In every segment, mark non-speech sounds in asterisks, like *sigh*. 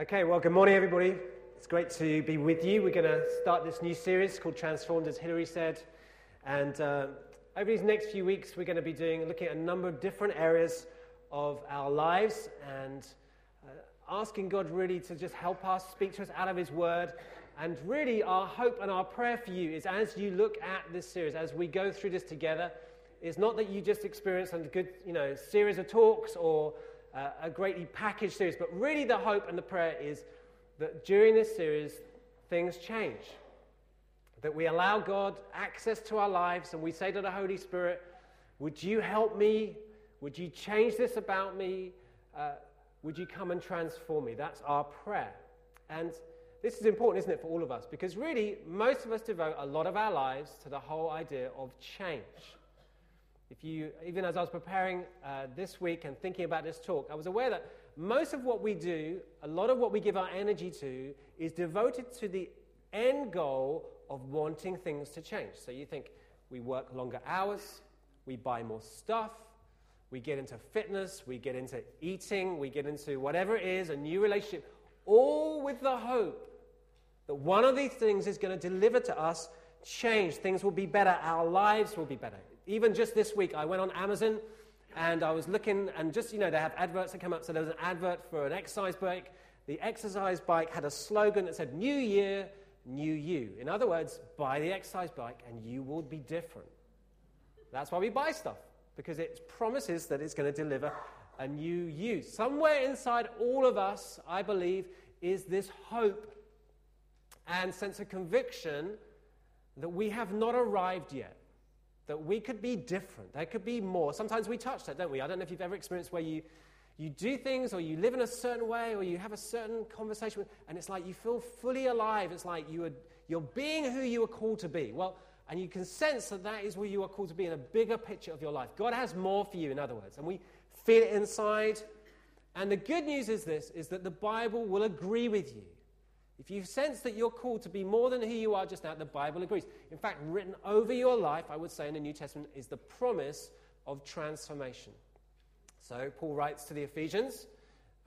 Okay, well, good morning, everybody. It's great to be with you. We're going to start this new series called Transformed, as Hilary said. And uh, over these next few weeks, we're going to be doing looking at a number of different areas of our lives and uh, asking God really to just help us, speak to us out of His Word. And really, our hope and our prayer for you is as you look at this series, as we go through this together, is not that you just experience a good, you know, series of talks or uh, a greatly packaged series, but really the hope and the prayer is that during this series, things change. That we allow God access to our lives and we say to the Holy Spirit, Would you help me? Would you change this about me? Uh, would you come and transform me? That's our prayer. And this is important, isn't it, for all of us? Because really, most of us devote a lot of our lives to the whole idea of change. If you, even as I was preparing uh, this week and thinking about this talk, I was aware that most of what we do, a lot of what we give our energy to, is devoted to the end goal of wanting things to change. So you think we work longer hours, we buy more stuff, we get into fitness, we get into eating, we get into whatever it is, a new relationship, all with the hope that one of these things is going to deliver to us change. Things will be better, our lives will be better. Even just this week, I went on Amazon and I was looking, and just, you know, they have adverts that come up. So there was an advert for an exercise bike. The exercise bike had a slogan that said, New Year, New You. In other words, buy the exercise bike and you will be different. That's why we buy stuff, because it promises that it's going to deliver a new you. Somewhere inside all of us, I believe, is this hope and sense of conviction that we have not arrived yet that we could be different. There could be more. Sometimes we touch that, don't we? I don't know if you've ever experienced where you, you do things or you live in a certain way or you have a certain conversation with, and it's like you feel fully alive. It's like you are, you're being who you were called to be. Well, and you can sense that that is where you are called to be in a bigger picture of your life. God has more for you, in other words. And we feel it inside. And the good news is this, is that the Bible will agree with you. If you sense that you're called to be more than who you are just now, the Bible agrees. In fact, written over your life, I would say in the New Testament, is the promise of transformation. So Paul writes to the Ephesians,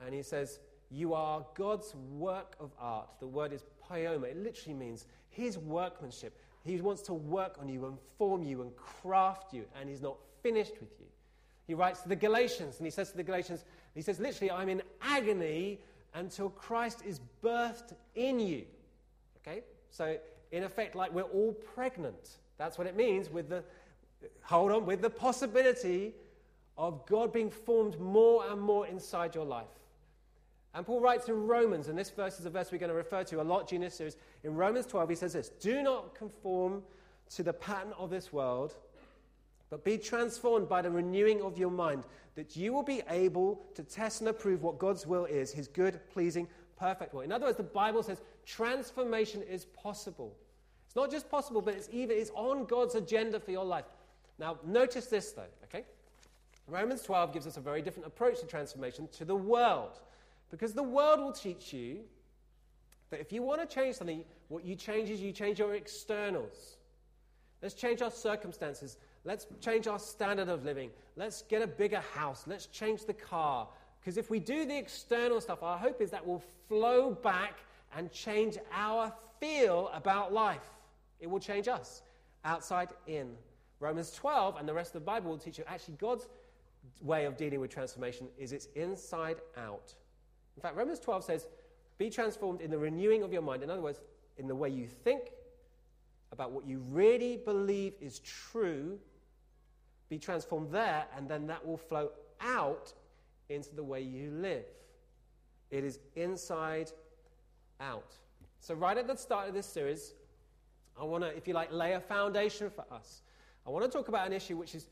and he says, You are God's work of art. The word is poiema. It literally means his workmanship. He wants to work on you and form you and craft you, and he's not finished with you. He writes to the Galatians, and he says to the Galatians, he says, literally, I'm in agony until Christ is birthed in you. Okay? So, in effect, like we're all pregnant. That's what it means with the, hold on, with the possibility of God being formed more and more inside your life. And Paul writes in Romans, and this verse is a verse we're going to refer to a lot during this series. In Romans 12, he says this Do not conform to the pattern of this world, but be transformed by the renewing of your mind that you will be able to test and approve what God's will is, his good, pleasing, perfect will. In other words, the Bible says transformation is possible. It's not just possible, but it's even it's on God's agenda for your life. Now, notice this though, okay? Romans 12 gives us a very different approach to transformation to the world. Because the world will teach you that if you want to change something, what you change is you change your externals. Let's change our circumstances. Let's change our standard of living. Let's get a bigger house. Let's change the car. Because if we do the external stuff, our hope is that will flow back and change our feel about life. It will change us outside in. Romans 12 and the rest of the Bible will teach you actually God's way of dealing with transformation is it's inside out. In fact, Romans 12 says, be transformed in the renewing of your mind. In other words, in the way you think about what you really believe is true be transformed there, and then that will flow out into the way you live. It is inside out. So, right at the start of this series, I want to, if you like, lay a foundation for us. I want to talk about an issue which is,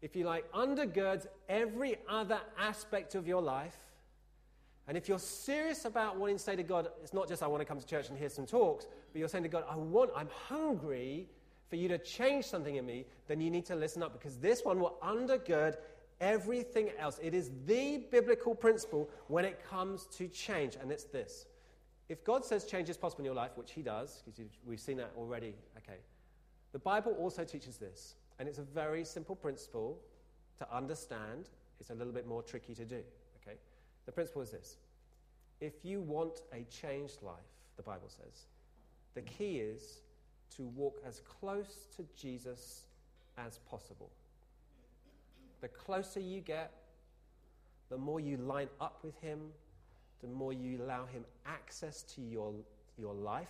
if you like, undergirds every other aspect of your life. And if you're serious about wanting to say to God, it's not just I want to come to church and hear some talks, but you're saying to God, I want, I'm hungry for you to change something in me, then you need to listen up because this one will undergird everything else. It is the biblical principle when it comes to change, and it's this. If God says change is possible in your life, which He does, because we've seen that already, okay, the Bible also teaches this, and it's a very simple principle to understand. It's a little bit more tricky to do, okay? The principle is this if you want a changed life, the Bible says, the key is to walk as close to Jesus as possible. The closer you get, the more you line up with Him, the more you allow Him access to your, your life.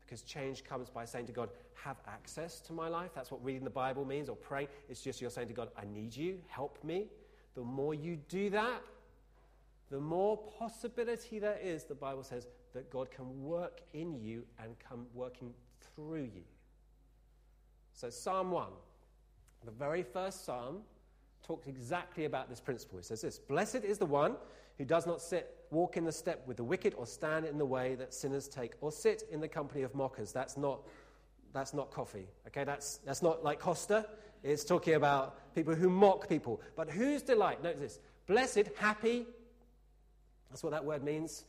Because change comes by saying to God, Have access to my life. That's what reading the Bible means, or praying. It's just you're saying to God, I need you, help me. The more you do that, the more possibility there is, the Bible says, that God can work in you and come working through you. So, Psalm 1, the very first psalm, talks exactly about this principle. It says this Blessed is the one who does not sit, walk in the step with the wicked, or stand in the way that sinners take, or sit in the company of mockers. That's not, that's not coffee. Okay, that's, that's not like Costa. It's talking about people who mock people. But whose delight, notice this, blessed, happy, that's what that word means.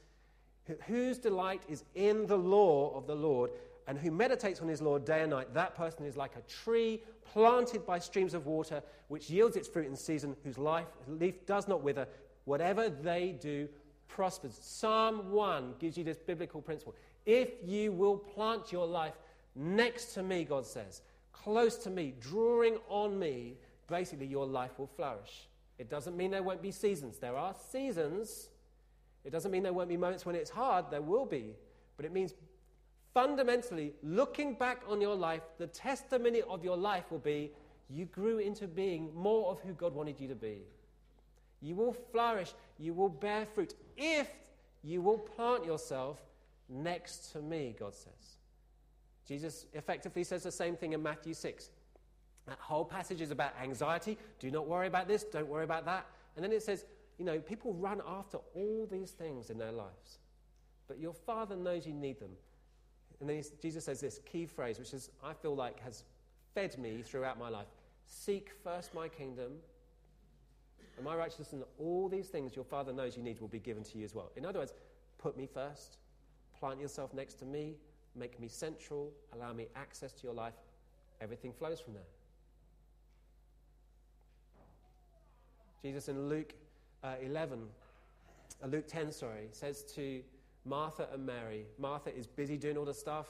Whose delight is in the law of the Lord, and who meditates on his law day and night, that person is like a tree planted by streams of water, which yields its fruit in season, whose life, leaf does not wither. Whatever they do prospers. Psalm 1 gives you this biblical principle. If you will plant your life next to me, God says, close to me, drawing on me, basically your life will flourish. It doesn't mean there won't be seasons. There are seasons it doesn't mean there won't be moments when it's hard, there will be. But it means fundamentally, looking back on your life, the testimony of your life will be you grew into being more of who God wanted you to be. You will flourish, you will bear fruit if you will plant yourself next to me, God says. Jesus effectively says the same thing in Matthew 6. That whole passage is about anxiety. Do not worry about this, don't worry about that. And then it says, you know, people run after all these things in their lives, but your Father knows you need them. And then Jesus says this key phrase, which is, I feel like has fed me throughout my life Seek first my kingdom, and my righteousness, and all these things your Father knows you need will be given to you as well. In other words, put me first, plant yourself next to me, make me central, allow me access to your life. Everything flows from there. Jesus in Luke uh, 11, uh, Luke 10, sorry, says to Martha and Mary, Martha is busy doing all the stuff,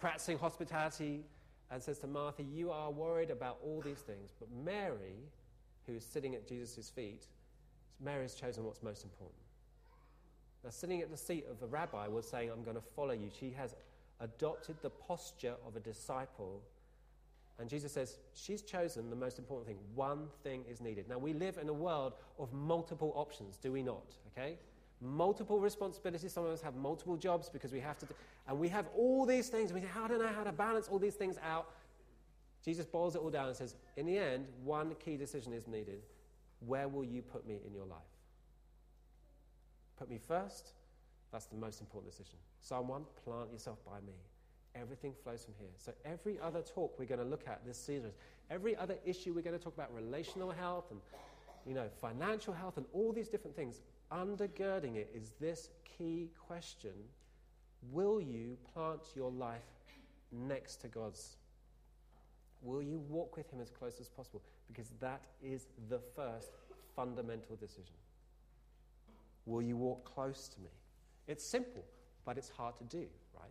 practicing hospitality, and says to Martha, You are worried about all these things. But Mary, who is sitting at Jesus' feet, Mary has chosen what's most important. Now, sitting at the seat of a rabbi was saying, I'm going to follow you. She has adopted the posture of a disciple and Jesus says, She's chosen the most important thing. One thing is needed. Now, we live in a world of multiple options, do we not? Okay? Multiple responsibilities. Some of us have multiple jobs because we have to, do, and we have all these things. We say, do oh, I know how to balance all these things out? Jesus boils it all down and says, In the end, one key decision is needed. Where will you put me in your life? Put me first. That's the most important decision. Psalm 1 plant yourself by me. Everything flows from here. So every other talk we're going to look at this series, every other issue we're going to talk about relational health and you know financial health and all these different things, undergirding it is this key question: Will you plant your life next to God's? Will you walk with Him as close as possible? Because that is the first fundamental decision. Will you walk close to me? It's simple, but it's hard to do. Right?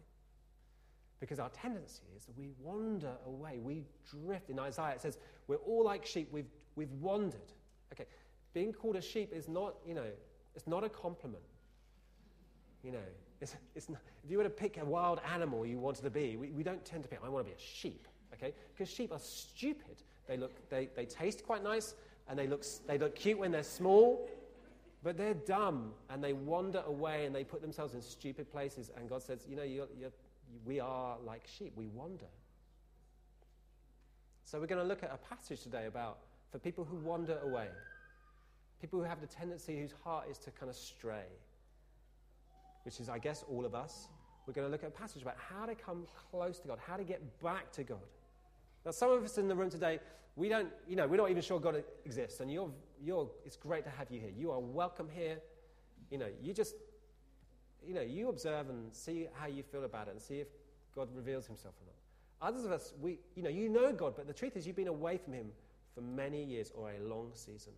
Because our tendency is that we wander away, we drift. In Isaiah, it says, we're all like sheep, we've, we've wandered. Okay, being called a sheep is not, you know, it's not a compliment. You know, it's, it's not, if you were to pick a wild animal you wanted to be, we, we don't tend to pick, I want to be a sheep, okay? Because sheep are stupid. They, look, they, they taste quite nice, and they look, they look cute when they're small, but they're dumb, and they wander away, and they put themselves in stupid places, and God says, you know, you're, you're we are like sheep, we wander. So we're going to look at a passage today about for people who wander away, people who have the tendency whose heart is to kind of stray, which is, I guess, all of us. We're going to look at a passage about how to come close to God, how to get back to God. Now, some of us in the room today, we don't, you know, we're not even sure God exists, and you're, you're, it's great to have you here. You are welcome here. You know, you just you know, you observe and see how you feel about it and see if God reveals himself or not. Others of us, we, you know, you know God, but the truth is you've been away from him for many years or a long season.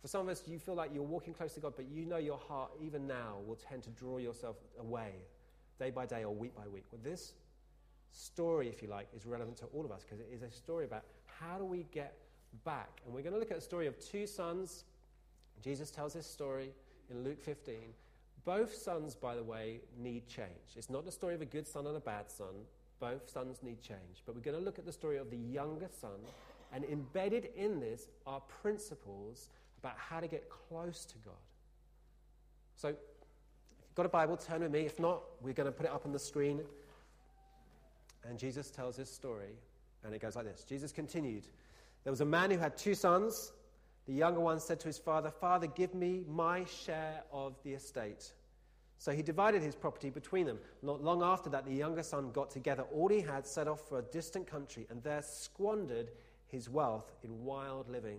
For some of us, you feel like you're walking close to God, but you know your heart, even now, will tend to draw yourself away day by day or week by week. Well, this story, if you like, is relevant to all of us because it is a story about how do we get back. And we're going to look at a story of two sons. Jesus tells this story in Luke 15. Both sons, by the way, need change. It's not the story of a good son and a bad son. Both sons need change. But we're going to look at the story of the younger son, and embedded in this are principles about how to get close to God. So, if you've got a Bible, turn with me. If not, we're going to put it up on the screen. And Jesus tells his story, and it goes like this Jesus continued There was a man who had two sons. The younger one said to his father, Father, give me my share of the estate. So he divided his property between them. Not long after that, the younger son got together all he had, set off for a distant country, and there squandered his wealth in wild living.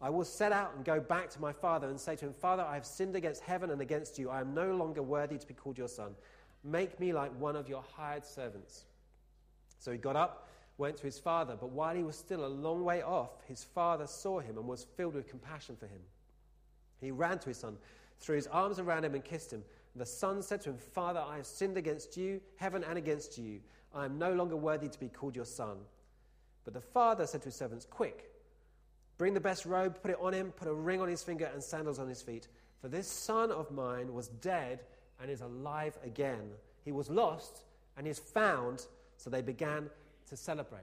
I will set out and go back to my father and say to him, Father, I have sinned against heaven and against you. I am no longer worthy to be called your son. Make me like one of your hired servants. So he got up, went to his father, but while he was still a long way off, his father saw him and was filled with compassion for him. He ran to his son threw his arms around him and kissed him. The son said to him, Father, I have sinned against you, heaven, and against you. I am no longer worthy to be called your son. But the father said to his servants, Quick, bring the best robe, put it on him, put a ring on his finger, and sandals on his feet. For this son of mine was dead and is alive again. He was lost and is found. So they began to celebrate.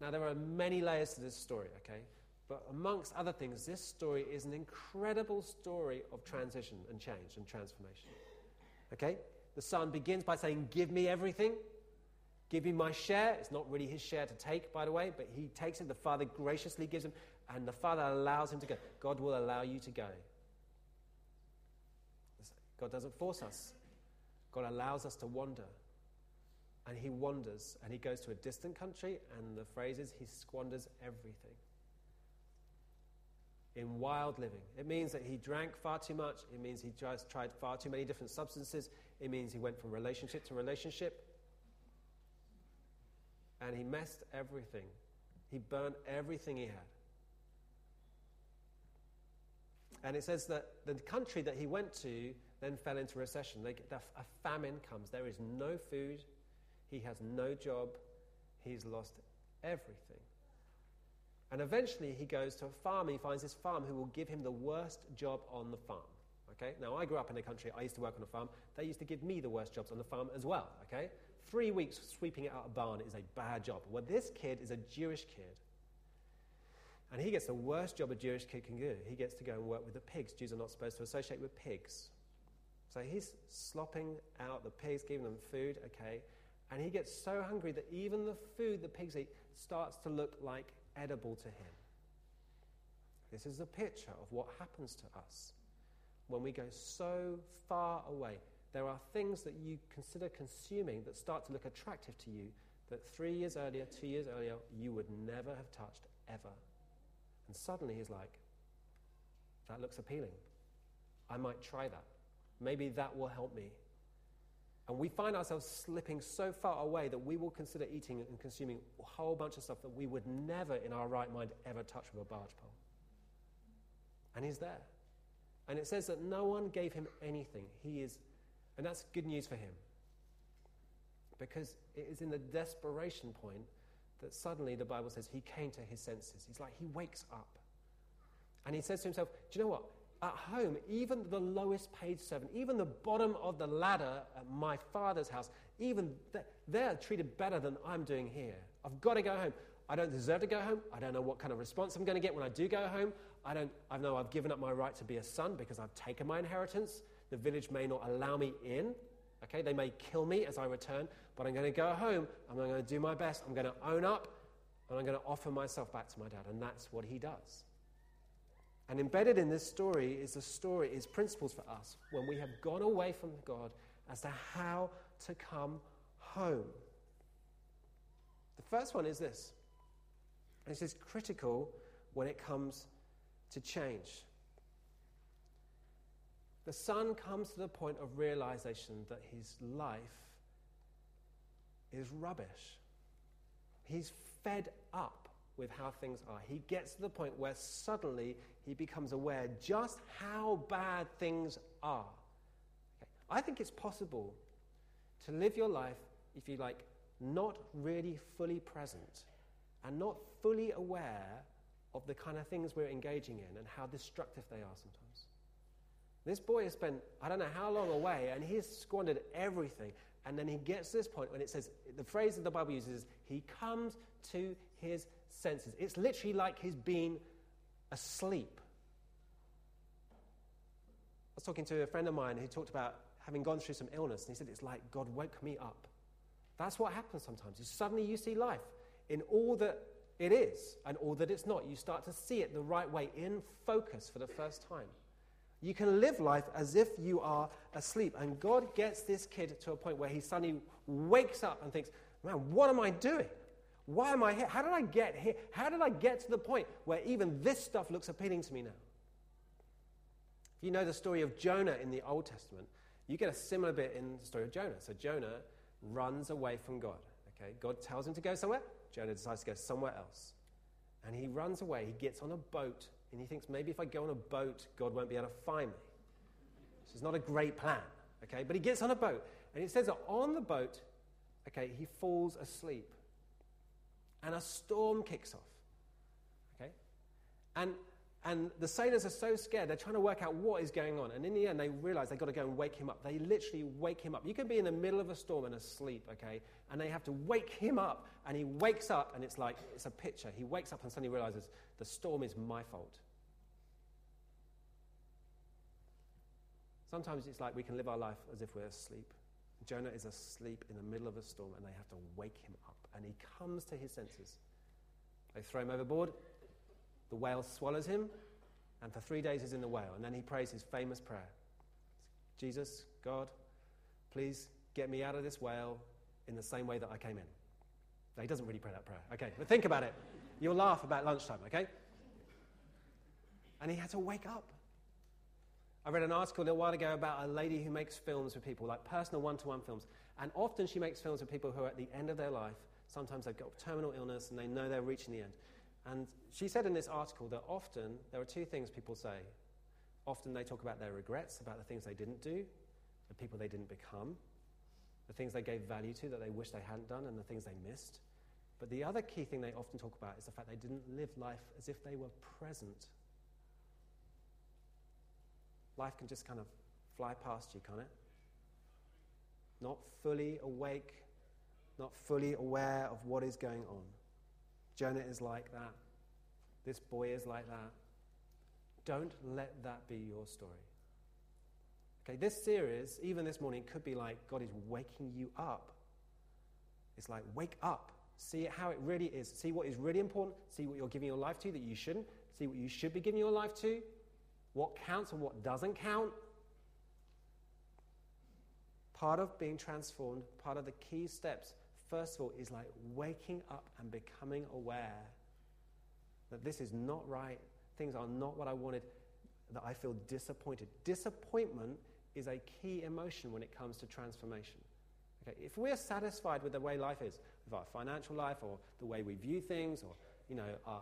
Now, there are many layers to this story, okay? But amongst other things, this story is an incredible story of transition and change and transformation. Okay? The son begins by saying, Give me everything. Give him my share. It's not really his share to take, by the way, but he takes it. The father graciously gives him, and the father allows him to go. God will allow you to go. God doesn't force us, God allows us to wander. And he wanders, and he goes to a distant country, and the phrase is he squanders everything in wild living. It means that he drank far too much. It means he just tried far too many different substances. It means he went from relationship to relationship. And he messed everything. He burned everything he had. And it says that the country that he went to then fell into recession. They, a famine comes. There is no food. He has no job. He's lost everything. And eventually he goes to a farm he finds this farm who will give him the worst job on the farm. Okay? Now, I grew up in a country, I used to work on a farm. They used to give me the worst jobs on the farm as well. Okay? Three weeks sweeping out a barn is a bad job. Well, this kid is a Jewish kid. And he gets the worst job a Jewish kid can do. He gets to go and work with the pigs. Jews are not supposed to associate with pigs. So he's slopping out the pigs, giving them food, okay? And he gets so hungry that even the food the pigs eat starts to look like edible to him. This is a picture of what happens to us when we go so far away. There are things that you consider consuming that start to look attractive to you that three years earlier, two years earlier, you would never have touched ever. And suddenly he's like, that looks appealing. I might try that. Maybe that will help me. And we find ourselves slipping so far away that we will consider eating and consuming a whole bunch of stuff that we would never, in our right mind, ever touch with a barge pole. And he's there. And it says that no one gave him anything. He is, and that's good news for him. Because it is in the desperation point that suddenly the Bible says he came to his senses. He's like, he wakes up. And he says to himself, Do you know what? at home, even the lowest paid servant, even the bottom of the ladder at my father's house, even th- they're treated better than I'm doing here. I've got to go home. I don't deserve to go home. I don't know what kind of response I'm going to get when I do go home. I don't. I know I've given up my right to be a son because I've taken my inheritance. The village may not allow me in. Okay, they may kill me as I return, but I'm going to go home. I'm going to do my best. I'm going to own up, and I'm going to offer myself back to my dad. And that's what he does. And embedded in this story is the story, is principles for us when we have gone away from God as to how to come home. The first one is this this is critical when it comes to change. The son comes to the point of realization that his life is rubbish. He's fed up with how things are. He gets to the point where suddenly he becomes aware just how bad things are. Okay. I think it's possible to live your life, if you like, not really fully present and not fully aware of the kind of things we're engaging in and how destructive they are sometimes. This boy has spent, I don't know how long away, and he's squandered everything. And then he gets to this point when it says, the phrase that the Bible uses is, he comes to his senses. It's literally like he's been asleep. I was talking to a friend of mine who talked about having gone through some illness, and he said, It's like God woke me up. That's what happens sometimes. suddenly you see life in all that it is and all that it's not. You start to see it the right way in focus for the first time. You can live life as if you are asleep. And God gets this kid to a point where he suddenly wakes up and thinks, man, what am I doing? Why am I here? How did I get here? How did I get to the point where even this stuff looks appealing to me now? If you know the story of Jonah in the Old Testament, you get a similar bit in the story of Jonah. So Jonah runs away from God. Okay? God tells him to go somewhere. Jonah decides to go somewhere else. And he runs away. He gets on a boat and he thinks maybe if I go on a boat, God won't be able to find me. This is not a great plan, okay? But he gets on a boat, and it says that on the boat, okay, he falls asleep. And a storm kicks off, okay? And and the sailors are so scared, they're trying to work out what is going on. And in the end, they realize they've got to go and wake him up. They literally wake him up. You can be in the middle of a storm and asleep, okay? And they have to wake him up. And he wakes up, and it's like, it's a picture. He wakes up and suddenly realizes the storm is my fault. Sometimes it's like we can live our life as if we're asleep. Jonah is asleep in the middle of a storm, and they have to wake him up. And he comes to his senses. They throw him overboard. The whale swallows him, and for three days he's in the whale. And then he prays his famous prayer Jesus, God, please get me out of this whale in the same way that I came in. Now, he doesn't really pray that prayer. Okay, but think about it. You'll laugh about lunchtime, okay? And he had to wake up. I read an article a little while ago about a lady who makes films with people, like personal one to one films. And often she makes films with people who are at the end of their life. Sometimes they've got terminal illness and they know they're reaching the end. And she said in this article that often there are two things people say. Often they talk about their regrets, about the things they didn't do, the people they didn't become, the things they gave value to that they wish they hadn't done, and the things they missed. But the other key thing they often talk about is the fact they didn't live life as if they were present. Life can just kind of fly past you, can't it? Not fully awake, not fully aware of what is going on. Jonah is like that. This boy is like that. Don't let that be your story. Okay, this series, even this morning, could be like God is waking you up. It's like, wake up. See how it really is. See what is really important. See what you're giving your life to that you shouldn't. See what you should be giving your life to. What counts and what doesn't count. Part of being transformed, part of the key steps first of all, is like waking up and becoming aware that this is not right, things are not what I wanted, that I feel disappointed. Disappointment is a key emotion when it comes to transformation. Okay, if we're satisfied with the way life is, with our financial life or the way we view things or you know, our,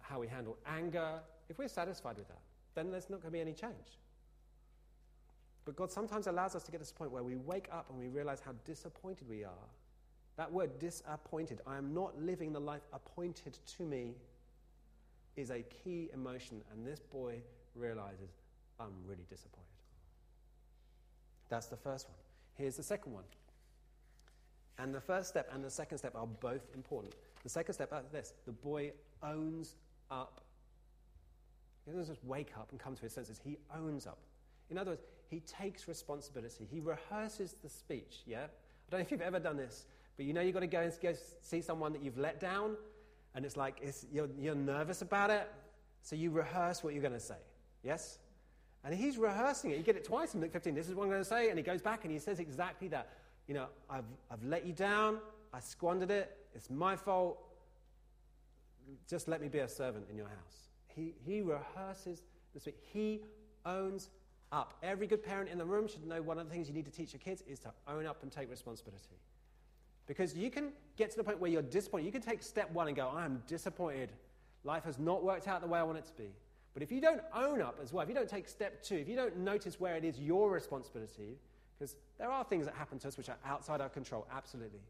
how we handle anger, if we're satisfied with that, then there's not going to be any change. But God sometimes allows us to get to this point where we wake up and we realize how disappointed we are that word disappointed, I am not living the life appointed to me, is a key emotion. And this boy realizes, I'm really disappointed. That's the first one. Here's the second one. And the first step and the second step are both important. The second step is this the boy owns up. He doesn't just wake up and come to his senses, he owns up. In other words, he takes responsibility. He rehearses the speech, yeah? I don't know if you've ever done this, but you know you've got to go and go see someone that you've let down, and it's like it's, you're, you're nervous about it, so you rehearse what you're going to say. Yes? And he's rehearsing it. You get it twice in Luke 15. This is what I'm going to say. And he goes back and he says exactly that. You know, I've, I've let you down. I squandered it. It's my fault. Just let me be a servant in your house. He, he rehearses this week. He owns up. Every good parent in the room should know one of the things you need to teach your kids is to own up and take responsibility. Because you can get to the point where you're disappointed. You can take step one and go, I'm disappointed. Life has not worked out the way I want it to be. But if you don't own up as well, if you don't take step two, if you don't notice where it is your responsibility, because there are things that happen to us which are outside our control, absolutely.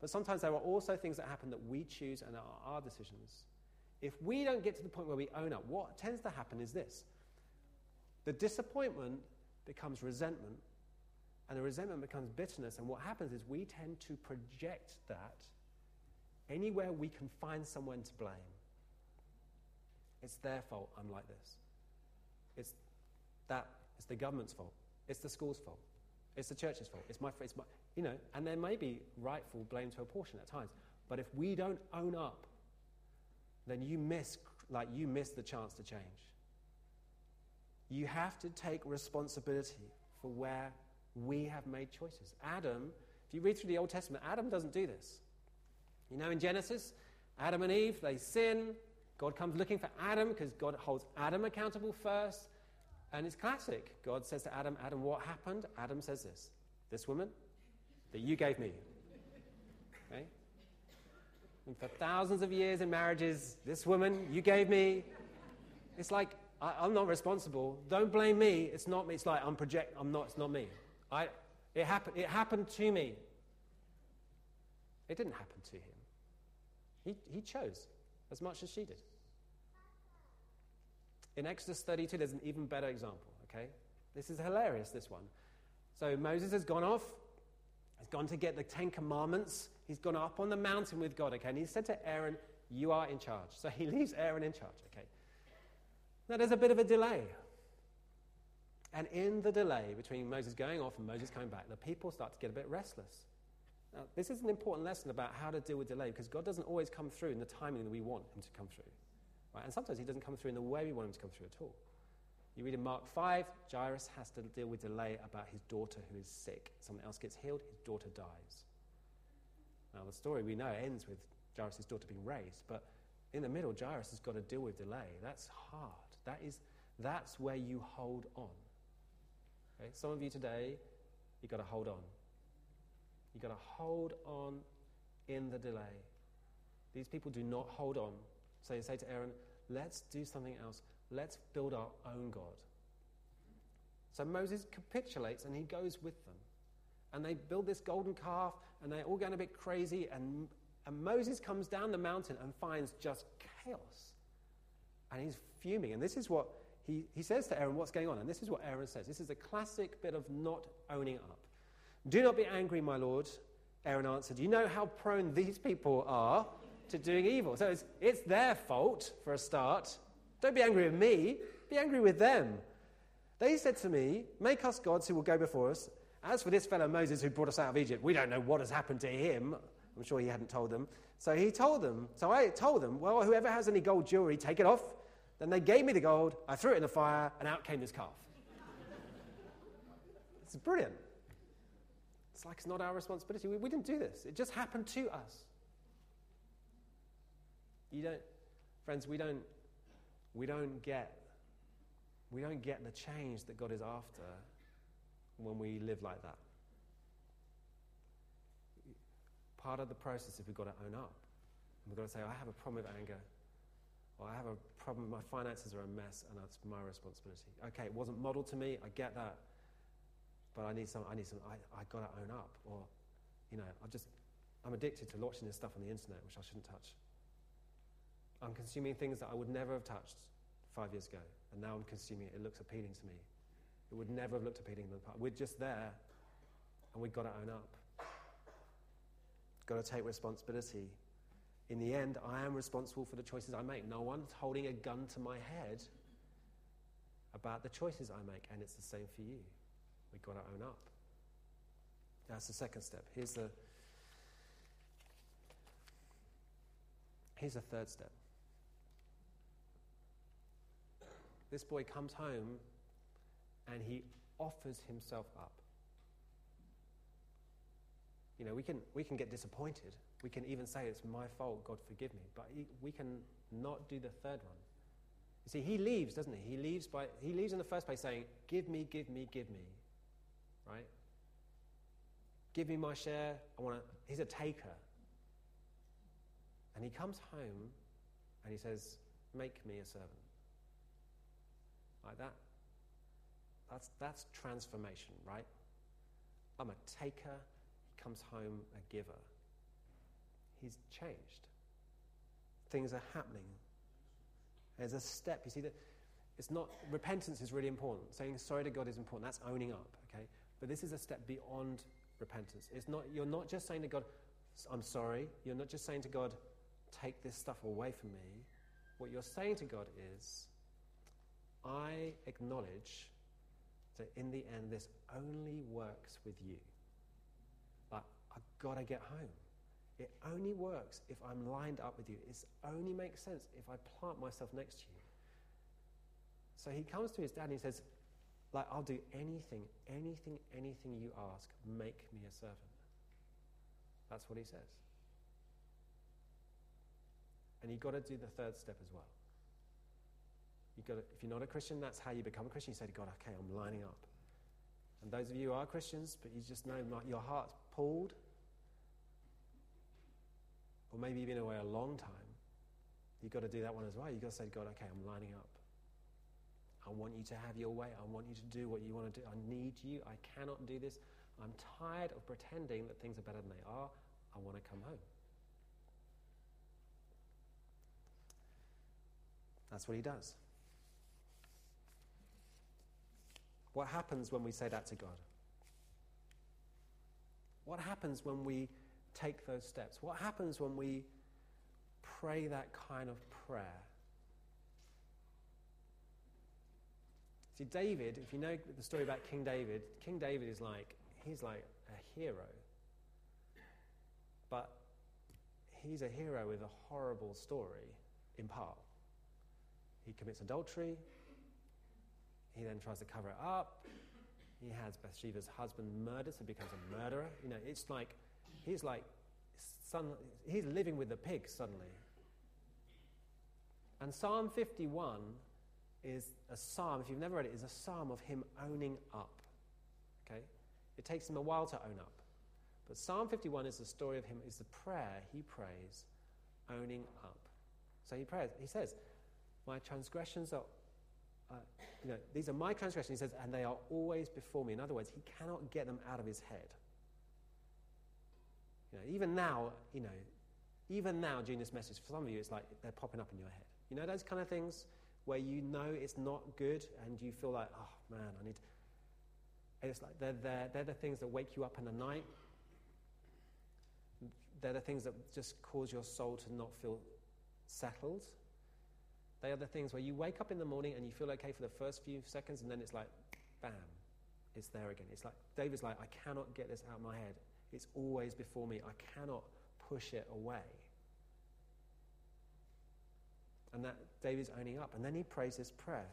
But sometimes there are also things that happen that we choose and are our decisions. If we don't get to the point where we own up, what tends to happen is this the disappointment becomes resentment, and the resentment becomes bitterness. And what happens is we tend to project that anywhere we can find someone to blame. It's their fault I'm like this. It's that, it's the government's fault. It's the school's fault. It's the church's fault. It's my, it's my, you know, and there may be rightful blame to a portion at times. But if we don't own up, then you miss, like, you miss the chance to change. You have to take responsibility for where we have made choices. Adam, if you read through the Old Testament, Adam doesn't do this. You know, in Genesis, Adam and Eve, they sin. God comes looking for Adam because God holds Adam accountable first. And it's classic. God says to Adam, Adam, what happened? Adam says this This woman that you gave me. Okay? And for thousands of years in marriages, this woman you gave me. It's like, I, am not responsible. Don't blame me. It's not me. It's like, I'm project. I'm not. It's not me. I, it, happened, it happened to me. It didn't happen to him. He, he chose as much as she did. In Exodus 32, there's an even better example, okay? This is hilarious, this one. So Moses has gone off, he's gone to get the Ten Commandments, he's gone up on the mountain with God, okay? And he said to Aaron, You are in charge. So he *laughs* leaves Aaron in charge, okay? Now there's a bit of a delay. And in the delay between Moses going off and Moses coming back, the people start to get a bit restless. Now, this is an important lesson about how to deal with delay because God doesn't always come through in the timing that we want Him to come through. Right? And sometimes He doesn't come through in the way we want Him to come through at all. You read in Mark 5, Jairus has to deal with delay about his daughter who is sick. Someone else gets healed, his daughter dies. Now, the story we know ends with Jairus' daughter being raised, but in the middle, Jairus has got to deal with delay. That's hard. That is, that's where you hold on. Okay? Some of you today, you've got to hold on. You've got to hold on in the delay. These people do not hold on. So you say to Aaron, let's do something else. Let's build our own God. So Moses capitulates and he goes with them. And they build this golden calf and they're all going a bit crazy. And, and Moses comes down the mountain and finds just chaos. And he's fuming. And this is what he, he says to Aaron, What's going on? And this is what Aaron says. This is a classic bit of not owning up. Do not be angry, my Lord. Aaron answered, You know how prone these people are to doing evil. So it's, it's their fault for a start. Don't be angry with me, be angry with them. They said to me, Make us gods who will go before us. As for this fellow Moses who brought us out of Egypt, we don't know what has happened to him. I'm sure he hadn't told them. So he told them. So I told them, Well, whoever has any gold jewelry, take it off then they gave me the gold, I threw it in the fire, and out came this calf. it's brilliant. It's like it's not our responsibility. We, we didn't do this, it just happened to us. You don't, friends, we don't, we don't get, we don't get the change that God is after when we live like that. Part of the process is we've got to own up. We've got to say, I have a problem with anger. Or I have a problem, my finances are a mess, and that's my responsibility. Okay, it wasn't modeled to me, I get that. But I need some, I need some, I, I gotta own up. Or, you know, I just, I'm addicted to watching this stuff on the internet, which I shouldn't touch. I'm consuming things that I would never have touched five years ago, and now I'm consuming it. It looks appealing to me. It would never have looked appealing in the past. We're just there, and we've got to own up. Got to take responsibility in the end, I am responsible for the choices I make. No one's holding a gun to my head about the choices I make, and it's the same for you. We've got to own up. That's the second step. Here's the, here's the third step. This boy comes home and he offers himself up. You know, we can, we can get disappointed. We can even say, It's my fault, God forgive me. But we can not do the third one. You see, he leaves, doesn't he? He leaves, by, he leaves in the first place saying, Give me, give me, give me. Right? Give me my share. I want to. He's a taker. And he comes home and he says, Make me a servant. Like that. That's, that's transformation, right? I'm a taker. He comes home a giver. He's changed. Things are happening. There's a step. You see that it's not repentance is really important. Saying sorry to God is important. That's owning up, okay? But this is a step beyond repentance. It's not you're not just saying to God, I'm sorry. You're not just saying to God, take this stuff away from me. What you're saying to God is, I acknowledge that in the end, this only works with you. Like, I've got to get home. It only works if I'm lined up with you. It only makes sense if I plant myself next to you. So he comes to his dad and he says, like, I'll do anything, anything, anything you ask. Make me a servant. That's what he says. And you've got to do the third step as well. You've got to, if you're not a Christian, that's how you become a Christian. You say to God, okay, I'm lining up. And those of you who are Christians, but you just know your heart's pulled, or maybe you've been away a long time, you've got to do that one as well. You've got to say God, okay, I'm lining up. I want you to have your way. I want you to do what you want to do. I need you. I cannot do this. I'm tired of pretending that things are better than they are. I want to come home. That's what he does. What happens when we say that to God? What happens when we take those steps? What happens when we pray that kind of prayer? See, David, if you know the story about King David, King David is like, he's like a hero. But he's a hero with a horrible story, in part. He commits adultery, he then tries to cover it up. He has Bathsheba's husband murdered, so he becomes a murderer. You know, it's like he's like son, he's living with the pigs suddenly. And Psalm 51 is a psalm, if you've never read it, is a psalm of him owning up. Okay? It takes him a while to own up. But Psalm 51 is the story of him, is the prayer he prays, owning up. So he prays, he says, My transgressions are uh, you know, these are my transgressions, he says, and they are always before me. In other words, he cannot get them out of his head. You know, even now, you know, even now during this message, for some of you, it's like they're popping up in your head. You know those kind of things where you know it's not good and you feel like, oh man, I need. And it's like they're, they're, they're the things that wake you up in the night. They're the things that just cause your soul to not feel settled. They are the things where you wake up in the morning and you feel okay for the first few seconds, and then it's like, bam, it's there again. It's like, David's like, I cannot get this out of my head. It's always before me. I cannot push it away. And that David's owning up. And then he prays this prayer.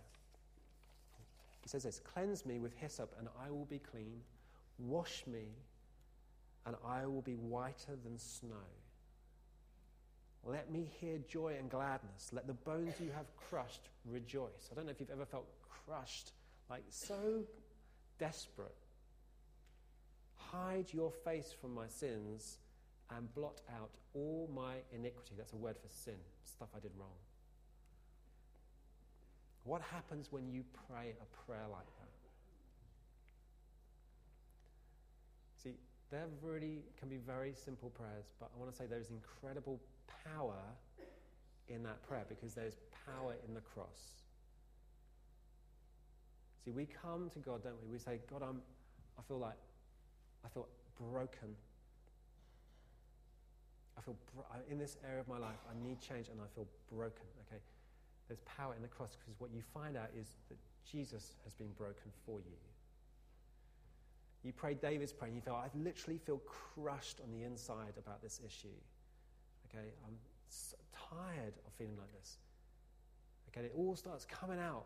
He says this Cleanse me with hyssop, and I will be clean. Wash me, and I will be whiter than snow. Let me hear joy and gladness. Let the bones you have crushed rejoice. I don't know if you've ever felt crushed, like so desperate. Hide your face from my sins and blot out all my iniquity. That's a word for sin, stuff I did wrong. What happens when you pray a prayer like that? See, they really can be very simple prayers, but I want to say there's incredible power in that prayer because there's power in the cross. See, we come to God, don't we? We say, God, I'm, I feel like, I feel broken. I feel, bro- in this area of my life, I need change and I feel broken, okay? There's power in the cross because what you find out is that Jesus has been broken for you. You prayed David's prayer and you felt, I literally feel crushed on the inside about this issue. Okay, I'm so tired of feeling like this. Okay, it all starts coming out.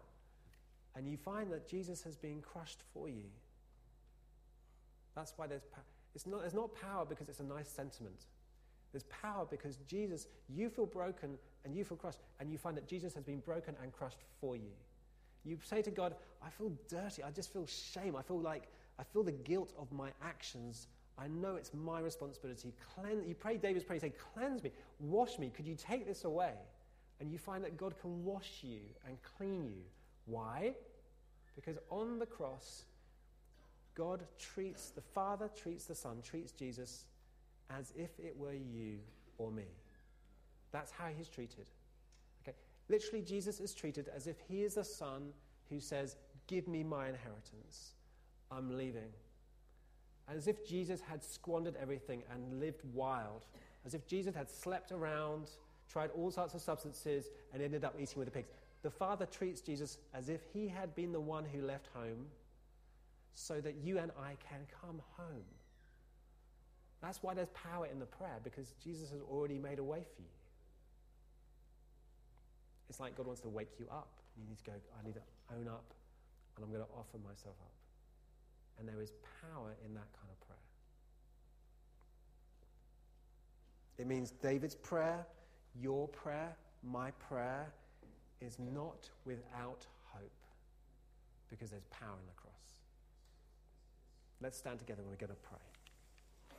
and you find that Jesus has been crushed for you. That's why there's power. It's not, there's not power because it's a nice sentiment. There's power because Jesus, you feel broken and you feel crushed, and you find that Jesus has been broken and crushed for you. You say to God, I feel dirty. I just feel shame. I feel like I feel the guilt of my actions. I know it's my responsibility. Cleanse, you pray David's prayer, you say, Cleanse me, wash me. Could you take this away? And you find that God can wash you and clean you. Why? Because on the cross, God treats, the Father treats the Son, treats Jesus as if it were you or me. That's how he's treated. Okay? Literally, Jesus is treated as if he is the Son who says, Give me my inheritance. I'm leaving. As if Jesus had squandered everything and lived wild. As if Jesus had slept around, tried all sorts of substances, and ended up eating with the pigs. The Father treats Jesus as if he had been the one who left home so that you and I can come home. That's why there's power in the prayer, because Jesus has already made a way for you. It's like God wants to wake you up. You need to go, I need to own up, and I'm going to offer myself up. And there is power in that kind of prayer. It means David's prayer, your prayer, my prayer is not without hope because there's power in the cross. Let's stand together when we're going to pray.